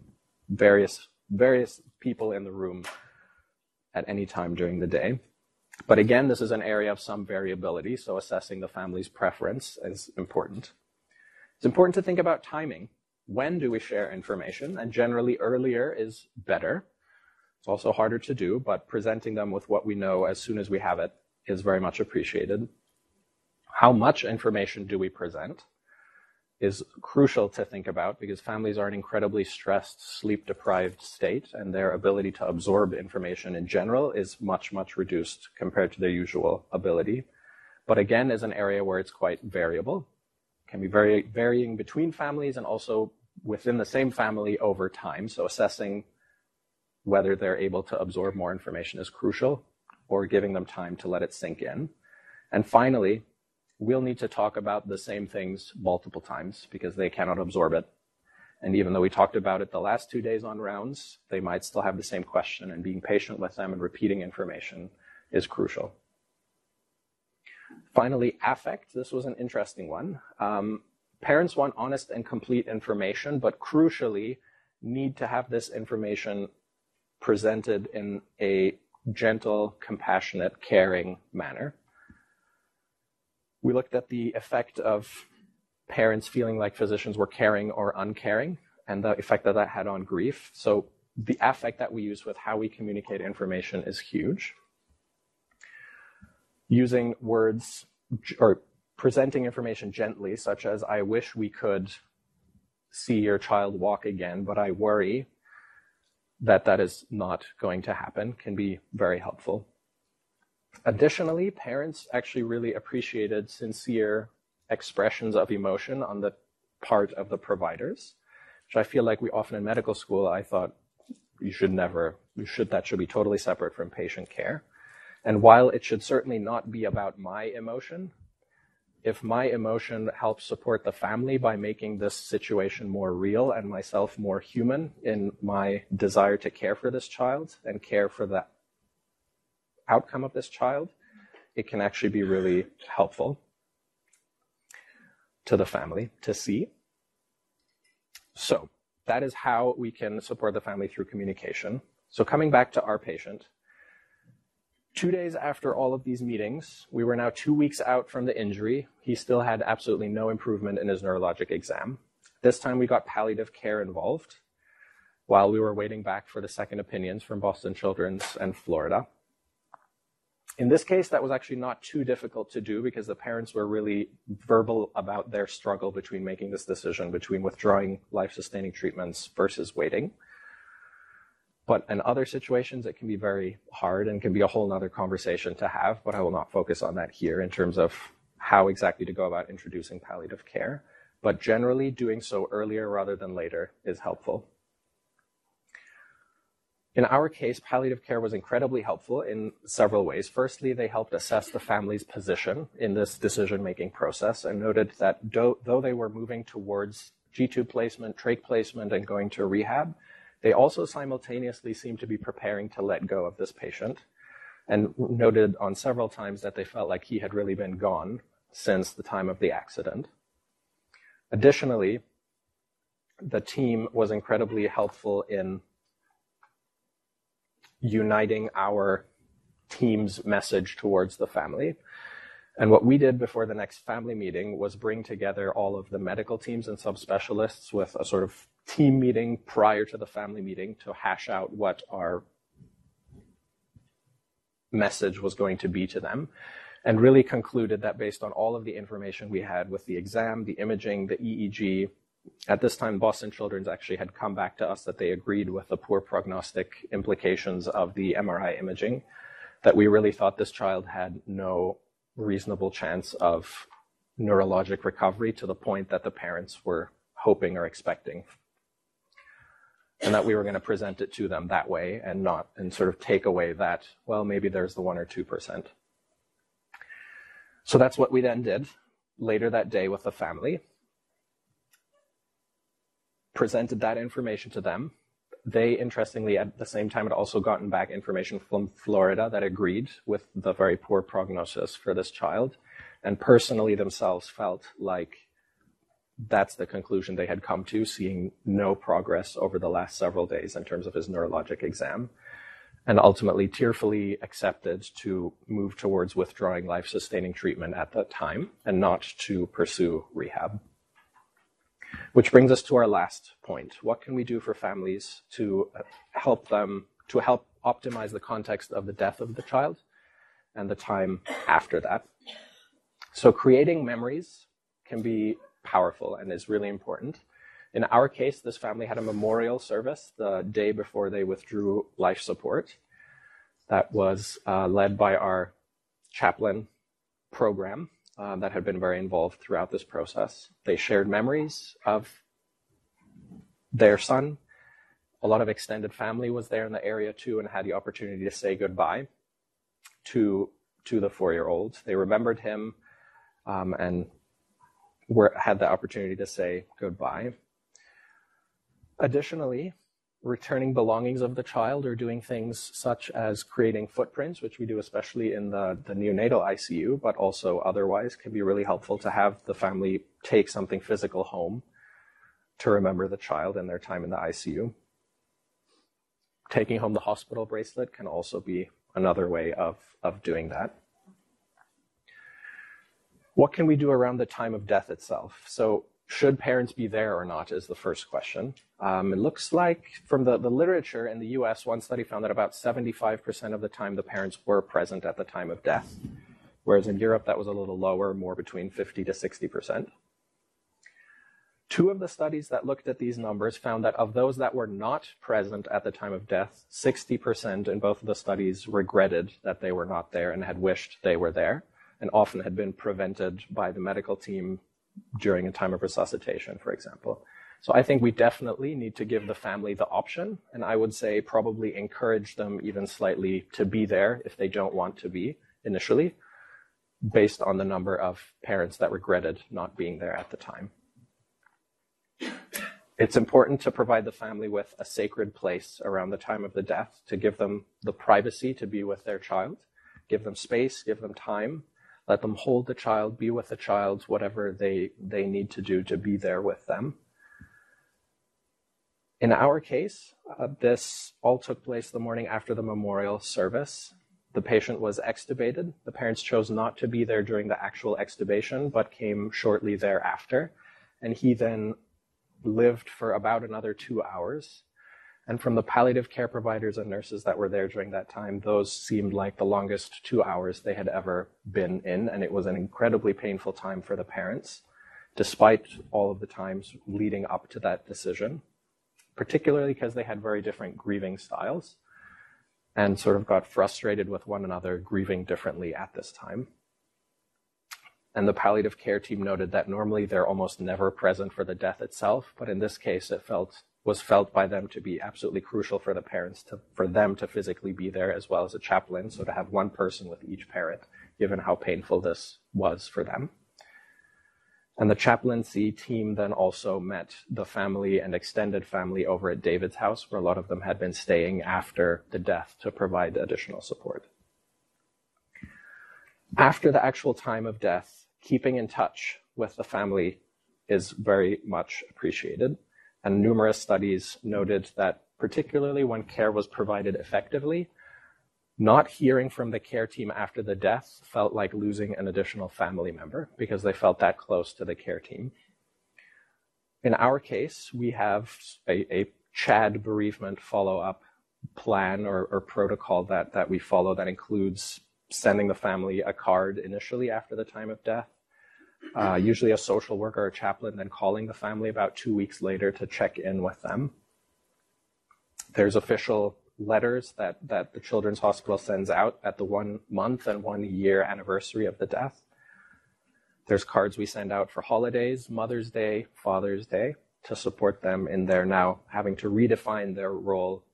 various various people in the room at any time during the day. But again, this is an area of some variability, so assessing the family's preference is important. It's important to think about timing. When do we share information? And generally, earlier is better. It's also harder to do, but presenting them with what we know as soon as we have it is very much appreciated. How much information do we present? is crucial to think about because families are an incredibly stressed, sleep deprived state, and their ability to absorb information in general is much, much reduced compared to their usual ability. But again, is an area where it's quite variable, can be very varying between families and also within the same family over time. So assessing whether they're able to absorb more information is crucial or giving them time to let it sink in. And finally, we'll need to talk about the same things multiple times because they cannot absorb it. And even though we talked about it the last two days on rounds, they might still have the same question, and being patient with them and repeating information is crucial. Finally, affect. This was an interesting one. Um, parents want honest and complete information, but crucially, need to have this information presented in a gentle, compassionate, caring manner. We looked at the effect of parents feeling like physicians were caring or uncaring and the effect that that had on grief. So the affect that we use with how we communicate information is huge. Using words or presenting information gently, such as, I wish we could see your child walk again, but I worry that that is not going to happen, can be very helpful. Additionally, parents actually really appreciated sincere expressions of emotion on the part of the providers, which I feel like we often in medical school, I thought you should never, you should, that should be totally separate from patient care. And while it should certainly not be about my emotion, if my emotion helps support the family by making this situation more real and myself more human in my desire to care for this child and care for the outcome of this child, it can actually be really helpful to the family to see. So that is how we can support the family through communication. So coming back to our patient, Two days after all of these meetings, we were now two weeks out from the injury. He still had absolutely no improvement in his neurologic exam. This time we got palliative care involved while we were waiting back for the second opinions from Boston Children's and Florida. In this case, that was actually not too difficult to do because the parents were really verbal about their struggle between making this decision between withdrawing life sustaining treatments versus waiting. But in other situations, it can be very hard and can be a whole nother conversation to have, but I will not focus on that here in terms of how exactly to go about introducing palliative care. But generally, doing so earlier rather than later is helpful. In our case, palliative care was incredibly helpful in several ways. Firstly, they helped assess the family's position in this decision making process and noted that though they were moving towards G tube placement, trach placement, and going to rehab, they also simultaneously seem to be preparing to let go of this patient and noted on several times that they felt like he had really been gone since the time of the accident. Additionally, the team was incredibly helpful in uniting our team's message towards the family. And what we did before the next family meeting was bring together all of the medical teams and subspecialists with a sort of team meeting prior to the family meeting to hash out what our message was going to be to them and really concluded that based on all of the information we had with the exam, the imaging, the EEG, at this time, Boston Children's actually had come back to us that they agreed with the poor prognostic implications of the MRI imaging, that we really thought this child had no reasonable chance of neurologic recovery to the point that the parents were hoping or expecting. And that we were going to present it to them that way and not, and sort of take away that, well, maybe there's the one or 2%. So that's what we then did later that day with the family. Presented that information to them they interestingly at the same time had also gotten back information from Florida that agreed with the very poor prognosis for this child and personally themselves felt like that's the conclusion they had come to, seeing no progress over the last several days in terms of his neurologic exam, and ultimately tearfully accepted to move towards withdrawing life sustaining treatment at that time and not to pursue rehab. Which brings us to our last point. What can we do for families to help them, to help optimize the context of the death of the child and the time after that? So creating memories can be powerful and is really important. In our case, this family had a memorial service the day before they withdrew life support that was uh, led by our chaplain program uh, that had been very involved throughout this process. They shared memories of their son. A lot of extended family was there in the area too and had the opportunity to say goodbye to, to the four year old. They remembered him um, and were, had the opportunity to say goodbye. Additionally, returning belongings of the child or doing things such as creating footprints, which we do especially in the, the neonatal ICU, but also otherwise can be really helpful to have the family take something physical home to remember the child and their time in the ICU. Taking home the hospital bracelet can also be another way of, of doing that. What can we do around the time of death itself? So should parents be there or not is the first question. Um, it looks like from the, the literature in the US, one study found that about 75% of the time the parents were present at the time of death, whereas in Europe that was a little lower, more between 50 to 60%. Two of the studies that looked at these numbers found that of those that were not present at the time of death, 60% in both of the studies regretted that they were not there and had wished they were there, and often had been prevented by the medical team during a time of resuscitation, for example. So I think we definitely need to give the family the option, and I would say probably encourage them even slightly to be there if they don't want to be initially, based on the number of parents that regretted not being there at the time. It's important to provide the family with a sacred place around the time of the death to give them the privacy to be with their child, give them space, give them time, let them hold the child, be with the child, whatever they, they need to do to be there with them. In our case, uh, this all took place the morning after the memorial service. The patient was extubated. The parents chose not to be there during the actual extubation, but came shortly thereafter. And he then lived for about another two hours. And from the palliative care providers and nurses that were there during that time, those seemed like the longest two hours they had ever been in. And it was an incredibly painful time for the parents, despite all of the times leading up to that decision, particularly because they had very different grieving styles and sort of got frustrated with one another, grieving differently at this time. And the palliative care team noted that normally they're almost never present for the death itself, but in this case, it felt was felt by them to be absolutely crucial for the parents to for them to physically be there as well as a chaplain. So to have one person with each parent given how painful this was for them. And the chaplaincy team then also met the family and extended family over at David's house where a lot of them had been staying after the death to provide additional support. After the actual time of death keeping in touch with the family is very much appreciated and numerous studies noted that particularly when care was provided effectively, not hearing from the care team after the death felt like losing an additional family member because they felt that close to the care team. In our case, we have a, a CHAD bereavement follow up plan or, or protocol that, that we follow that includes sending the family a card initially after the time of death, uh, usually a social worker or a chaplain, then calling the family about two weeks later to check in with them. There's official letters that, that the Children's Hospital sends out at the one month and one year anniversary of the death. There's cards we send out for holidays, Mother's Day, Father's Day, to support them in their now having to redefine their role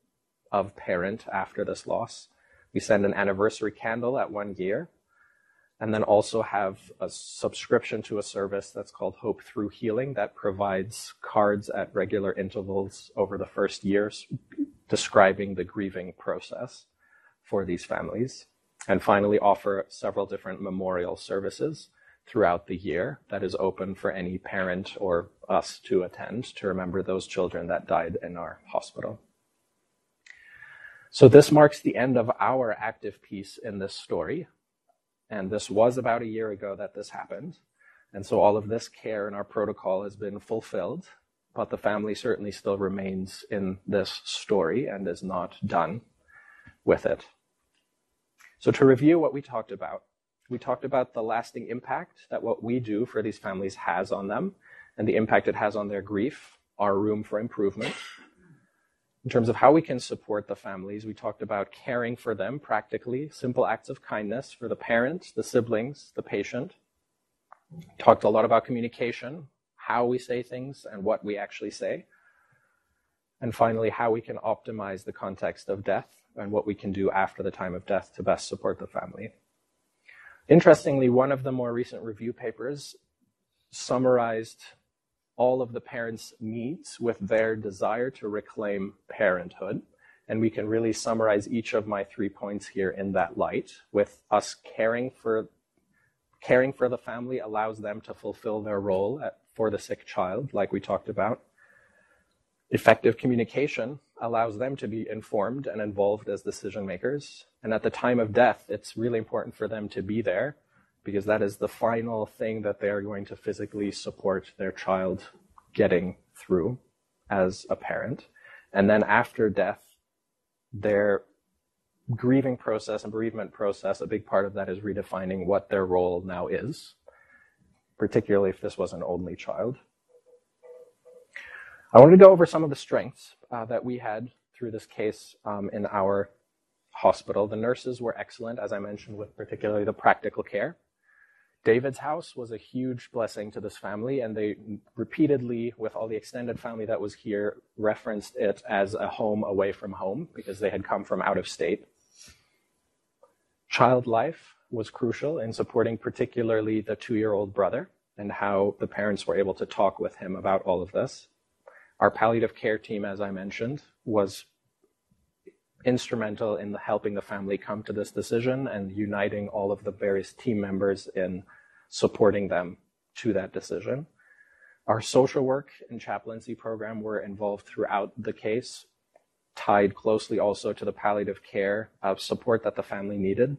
of parent after this loss. We send an anniversary candle at one year and then also have a subscription to a service that's called Hope Through Healing that provides cards at regular intervals over the first years describing the grieving process for these families. And finally, offer several different memorial services throughout the year that is open for any parent or us to attend to remember those children that died in our hospital. So this marks the end of our active piece in this story. And this was about a year ago that this happened. And so all of this care in our protocol has been fulfilled, but the family certainly still remains in this story and is not done with it. So to review what we talked about, we talked about the lasting impact that what we do for these families has on them and the impact it has on their grief, our room for improvement, in terms of how we can support the families, we talked about caring for them practically, simple acts of kindness for the parent, the siblings, the patient. Talked a lot about communication, how we say things and what we actually say. And finally, how we can optimize the context of death and what we can do after the time of death to best support the family. Interestingly, one of the more recent review papers summarized all of the parents' needs with their desire to reclaim parenthood. And we can really summarize each of my three points here in that light with us caring for caring for the family allows them to fulfill their role at, for the sick child, like we talked about. Effective communication allows them to be informed and involved as decision makers. And at the time of death, it's really important for them to be there because that is the final thing that they are going to physically support their child getting through as a parent. And then after death, their grieving process and bereavement process, a big part of that is redefining what their role now is, particularly if this was an only child. I wanted to go over some of the strengths uh, that we had through this case um, in our hospital. The nurses were excellent, as I mentioned, with particularly the practical care. David's house was a huge blessing to this family, and they repeatedly, with all the extended family that was here, referenced it as a home away from home because they had come from out of state. Child life was crucial in supporting particularly the two year old brother and how the parents were able to talk with him about all of this. Our palliative care team, as I mentioned, was instrumental in helping the family come to this decision and uniting all of the various team members in supporting them to that decision. Our social work and chaplaincy program were involved throughout the case, tied closely also to the palliative care of support that the family needed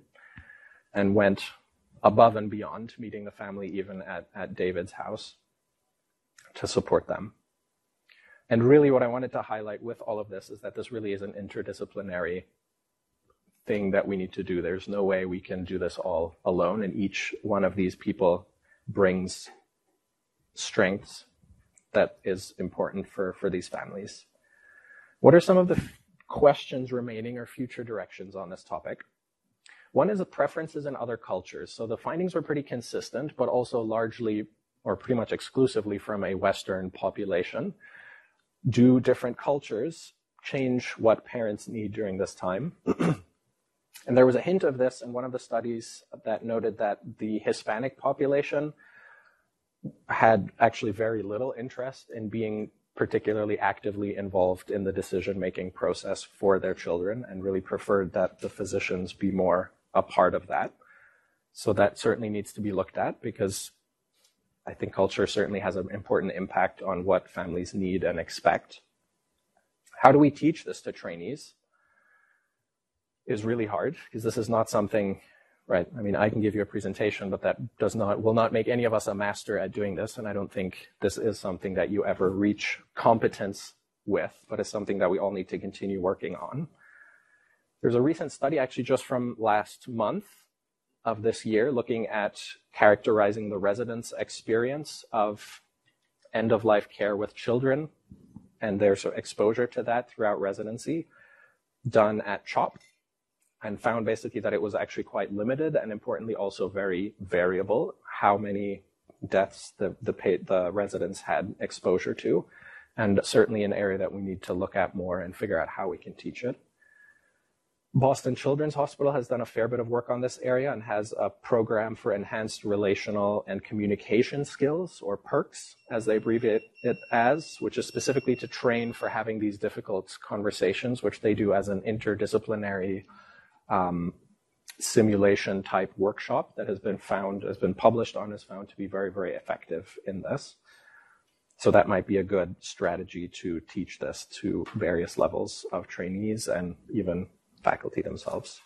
and went above and beyond meeting the family even at, at David's house to support them. And really, what I wanted to highlight with all of this is that this really is an interdisciplinary thing that we need to do. There's no way we can do this all alone, and each one of these people brings strengths that is important for, for these families. What are some of the f- questions remaining or future directions on this topic? One is the preferences in other cultures. So the findings were pretty consistent, but also largely or pretty much exclusively from a Western population. Do different cultures change what parents need during this time? and there was a hint of this in one of the studies that noted that the Hispanic population had actually very little interest in being particularly actively involved in the decision making process for their children and really preferred that the physicians be more a part of that. So that certainly needs to be looked at because I think culture certainly has an important impact on what families need and expect. How do we teach this to trainees? Is really hard because this is not something, right? I mean, I can give you a presentation, but that does not will not make any of us a master at doing this, and I don't think this is something that you ever reach competence with, but it's something that we all need to continue working on. There's a recent study actually just from last month of this year looking at characterizing the residents' experience of end of life care with children and their exposure to that throughout residency done at CHOP and found basically that it was actually quite limited and importantly also very variable how many deaths the, the, the residents had exposure to and certainly an area that we need to look at more and figure out how we can teach it. Boston Children's Hospital has done a fair bit of work on this area and has a program for enhanced relational and communication skills, or PERCS, as they abbreviate it as, which is specifically to train for having these difficult conversations, which they do as an interdisciplinary um, simulation type workshop that has been found, has been published on, is found to be very, very effective in this. So that might be a good strategy to teach this to various levels of trainees and even faculty themselves.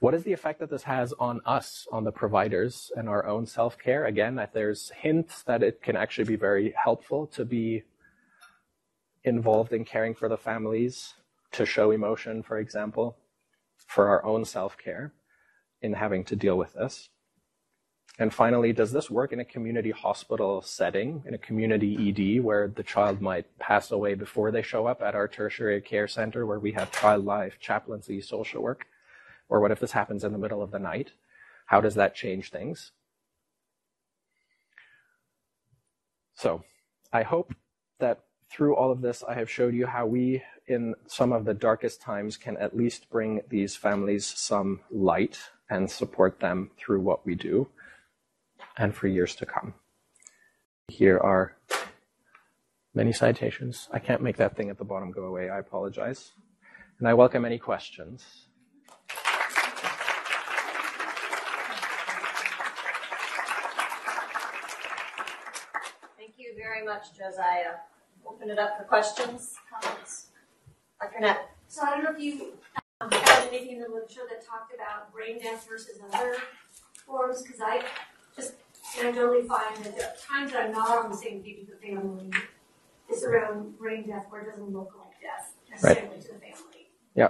What is the effect that this has on us, on the providers, and our own self care? Again, there's hints that it can actually be very helpful to be involved in caring for the families, to show emotion, for example, for our own self care in having to deal with this. And finally, does this work in a community hospital setting, in a community ED, where the child might pass away before they show up at our tertiary care center where we have child life, chaplaincy, social work? Or what if this happens in the middle of the night? How does that change things? So, I hope that through all of this, I have showed you how we, in some of the darkest times, can at least bring these families some light and support them through what we do and for years to come. Here are many citations. I can't make that thing at the bottom go away. I apologize. And I welcome any questions. Thank you very much, Josia. Open it up for questions, comments. Dr. Knapp. So I don't know if you um, have anything in the literature that talked about brain death versus other forms, because I just anecdotally find that are times that I'm not on the same page with the family. is around brain death where it doesn't look like death necessarily right. to the family. Yeah.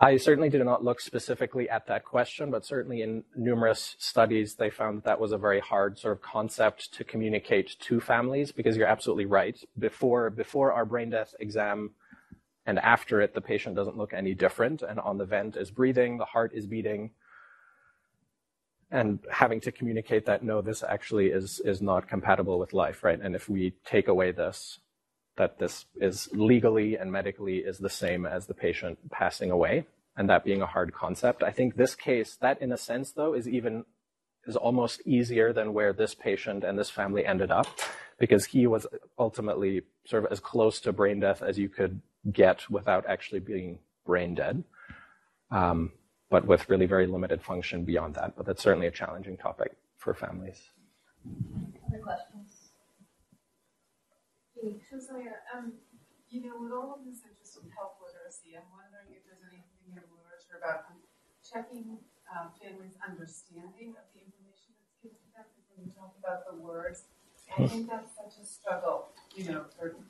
I certainly did not look specifically at that question, but certainly in numerous studies, they found that, that was a very hard sort of concept to communicate to families because you're absolutely right. Before, before our brain death exam and after it, the patient doesn't look any different. And on the vent is breathing, the heart is beating. And having to communicate that, no, this actually is, is not compatible with life, right? And if we take away this, that this is legally and medically is the same as the patient passing away, and that being a hard concept. I think this case, that in a sense though, is even is almost easier than where this patient and this family ended up, because he was ultimately sort of as close to brain death as you could get without actually being brain dead, um, but with really very limited function beyond that. But that's certainly a challenging topic for families. Other questions? Josia, um, you know, with all of this interest in health literacy, I'm wondering if there's anything in the literature about checking um, families' understanding of the information that's given to them. When you talk about the words, I think that's such a struggle, you know, for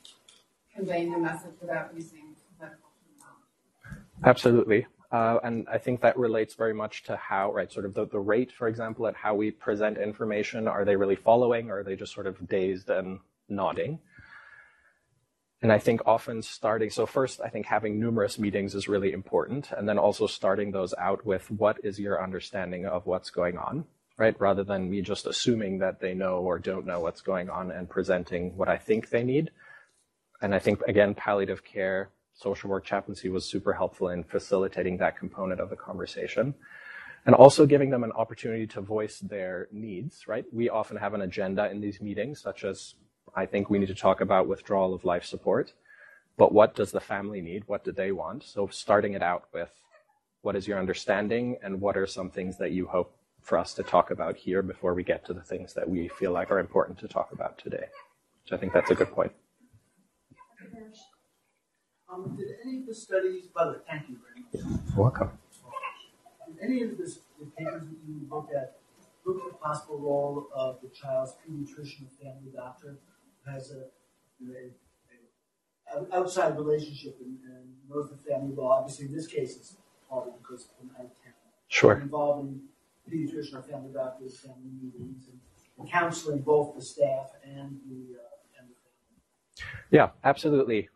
conveying the message without using medical terminology. Absolutely. Uh, and I think that relates very much to how, right, sort of the, the rate, for example, at how we present information. Are they really following or are they just sort of dazed and nodding? And I think often starting, so first, I think having numerous meetings is really important. And then also starting those out with what is your understanding of what's going on, right? Rather than me just assuming that they know or don't know what's going on and presenting what I think they need. And I think, again, palliative care, social work chaplaincy was super helpful in facilitating that component of the conversation. And also giving them an opportunity to voice their needs, right? We often have an agenda in these meetings, such as I think we need to talk about withdrawal of life support. But what does the family need? What do they want? So starting it out with what is your understanding and what are some things that you hope for us to talk about here before we get to the things that we feel like are important to talk about today. So I think that's a good point. Um, did any of the studies, by the way, thank you very much. Welcome. Did any of the papers that you looked at look at the possible role of the child's pediatrician or family doctor who has a, a, a outside relationship and, and, knows the family well. Obviously, in this case, it's partly because I'm out of town. Sure. Involving pediatrician or family doctors, family meetings, and counseling both the staff and the uh, and the family. Yeah, absolutely.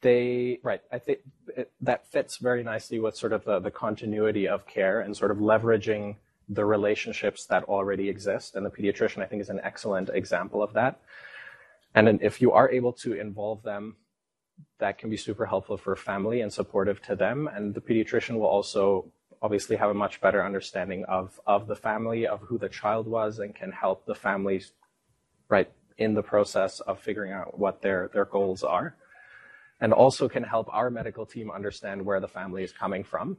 They right. I think it, that fits very nicely with sort of the, the continuity of care and sort of leveraging the relationships that already exist. And the pediatrician, I think, is an excellent example of that. And if you are able to involve them, that can be super helpful for family and supportive to them. And the pediatrician will also obviously have a much better understanding of, of the family, of who the child was, and can help the families right in the process of figuring out what their, their goals are. And also can help our medical team understand where the family is coming from.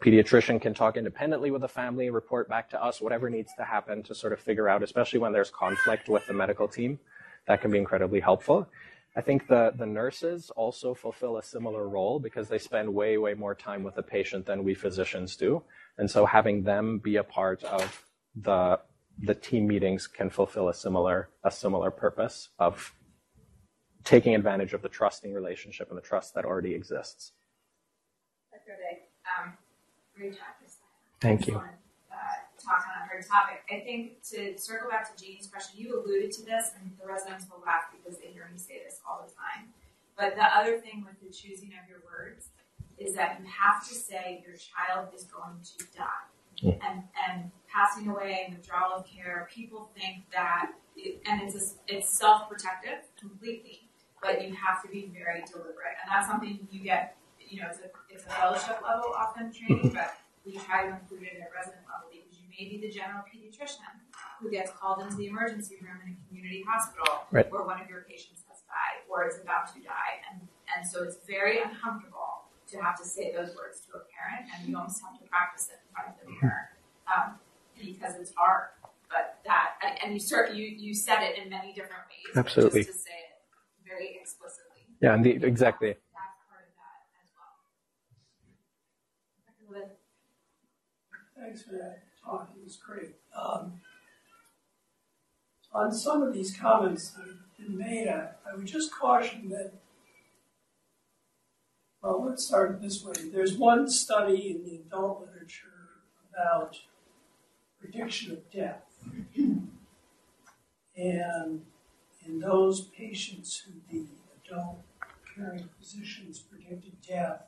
Pediatrician can talk independently with the family, report back to us whatever needs to happen to sort of figure out, especially when there's conflict with the medical team. That can be incredibly helpful. I think the, the nurses also fulfill a similar role because they spend way, way more time with the patient than we physicians do. And so having them be a part of the, the team meetings can fulfill a similar, a similar purpose of taking advantage of the trusting relationship and the trust that already exists. Um, great job, Thank you. Uh, talk on a hard topic. I think to circle back to Jeannie's question, you alluded to this, and the residents will laugh because they hear me say this all the time. But the other thing with the choosing of your words is that you have to say your child is going to die. Yeah. And, and passing away and withdrawal of care, people think that, it, and it's, a, it's self-protective completely, but you have to be very deliberate. And that's something you get, you know, it's a, it's a fellowship level often training, but we try to include it at resident level because you may be the general pediatrician, who gets called into the emergency room in a community hospital Right. where one of your patients has died or is about to die. And, and so it's very uncomfortable to have to say those words to a parent, and you almost have to practice it in front of the parent um, because it's hard. But that, and, you, cert, you, you said it in many different ways. Absolutely. Just to say it very explicitly. Yeah, and the, exactly. That's part of that as well. Thanks for that talk. It was great. Um, on some of these comments that have been made, I, I would just caution that. Well, let's start it this way. There's one study in the adult literature about prediction of death. And in those patients who the adult caring physicians predicted death,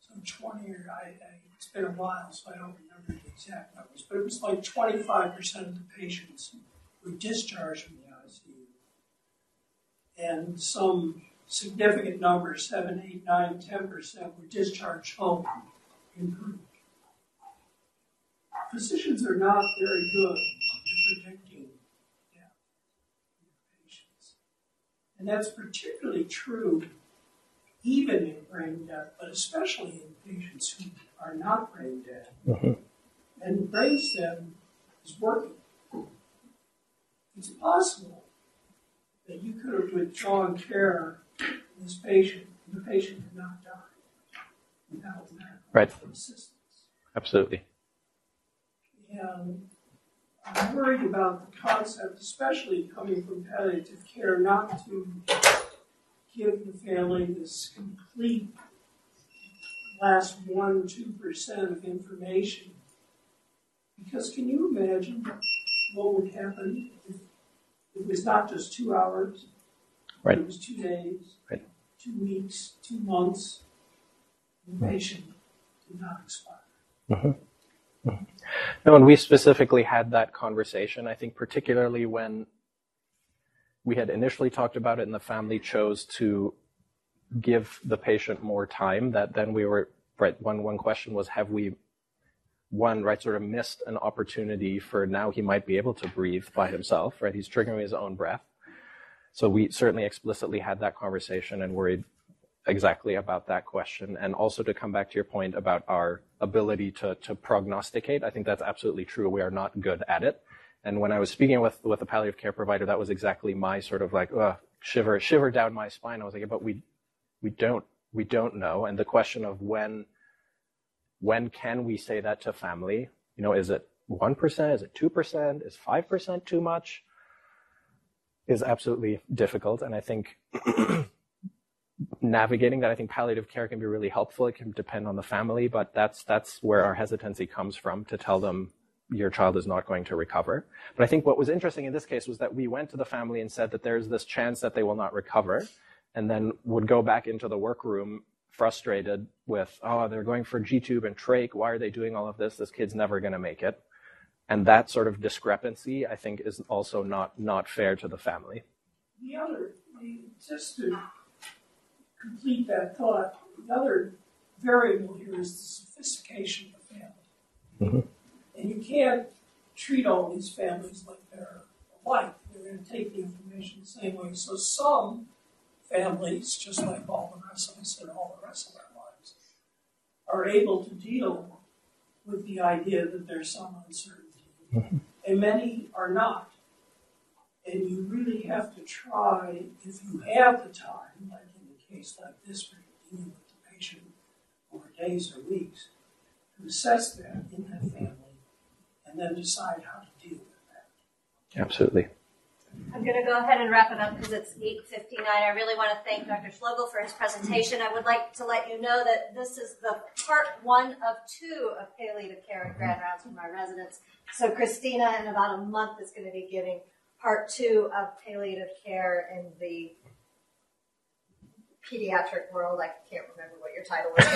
so 20 or I, I, it's been a while, so I don't remember the exact numbers, but it was like 25% of the patients were discharged from the ICU. And some significant numbers, 7, 8, 9, 10%, were discharged home improved. Physicians are not very good at predicting death in their patients. And that's particularly true even in brain death, but especially in patients who are not brain dead. Mhm. And brainstem is working. It's possible that you could have withdrawn care in this patient, and the patient had not died without that Right. assistance. Absolutely. And I'm worried about the concept, especially coming from palliative care, not to give the family this complete last one, two percent of information. Because can you imagine what would happen if it was not just two hours? Right. It was two days, Right. two weeks, two months, the patient did not expire. Mm-hmm. Mm-hmm. No, and we specifically had that conversation, I think, particularly when we had initially talked about it and the family chose to give the patient more time, that then we were, right, one, one question was, have we, one, right, sort of missed an opportunity for now he might be able to breathe by himself, right? He's triggering his own breath. So we certainly explicitly had that conversation and worried exactly about that question. And also to come back to your point about our ability to, to prognosticate, I think that's absolutely true. We are not good at it. And when I was speaking with, with a palliative care provider, that was exactly my sort of like, uh, shiver, shiver down my spine. I was like, but we, we don't, we don't know. And the question of when, when can we say that to family? You know, is it 1%? Is it 2%? Is 5% too much? Is absolutely difficult. And I think navigating that, I think palliative care can be really helpful. It can depend on the family, but that's that's where our hesitancy comes from to tell them your child is not going to recover. But I think what was interesting in this case was that we went to the family and said that there's this chance that they will not recover, and then would go back into the workroom frustrated with, oh, they're going for G-tube and trach. Why are they doing all of this? This kid's never going to make it. And that sort of discrepancy, I think, is also not not fair to the family. The other, the, just to complete that thought, the other variable here is the sophistication of the family. Mm-hmm. And you can't treat all these families like they're alike. They're going to take the information the same way. So some families, just like all the rest of us and all the rest of our lives, are able to deal with the idea that there's some uncertainty. Mm-hmm. And many are not. And you really have to try, if you have the time, like case like this, where you're dealing with the patient over days or weeks, to assess that in that family and then decide how to deal with that. Absolutely. I'm going to go ahead and wrap it up because it's 8:59. I really want to thank Dr. Schlogl for his presentation. I would like to let you know that this is the part one of two of palliative care and grand rounds for my residents. So Christina, in about a month, is going to be giving part two of palliative care in the pediatric world. I can't remember what your title is.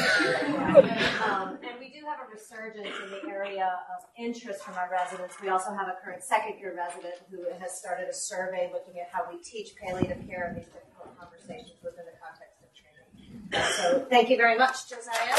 Um, and we do have a resurgence in the area of interest from our residents. We also have a current second year resident who has started a survey looking at how we teach palliative care and these difficult conversations within the context of training. So thank you very much, Josia.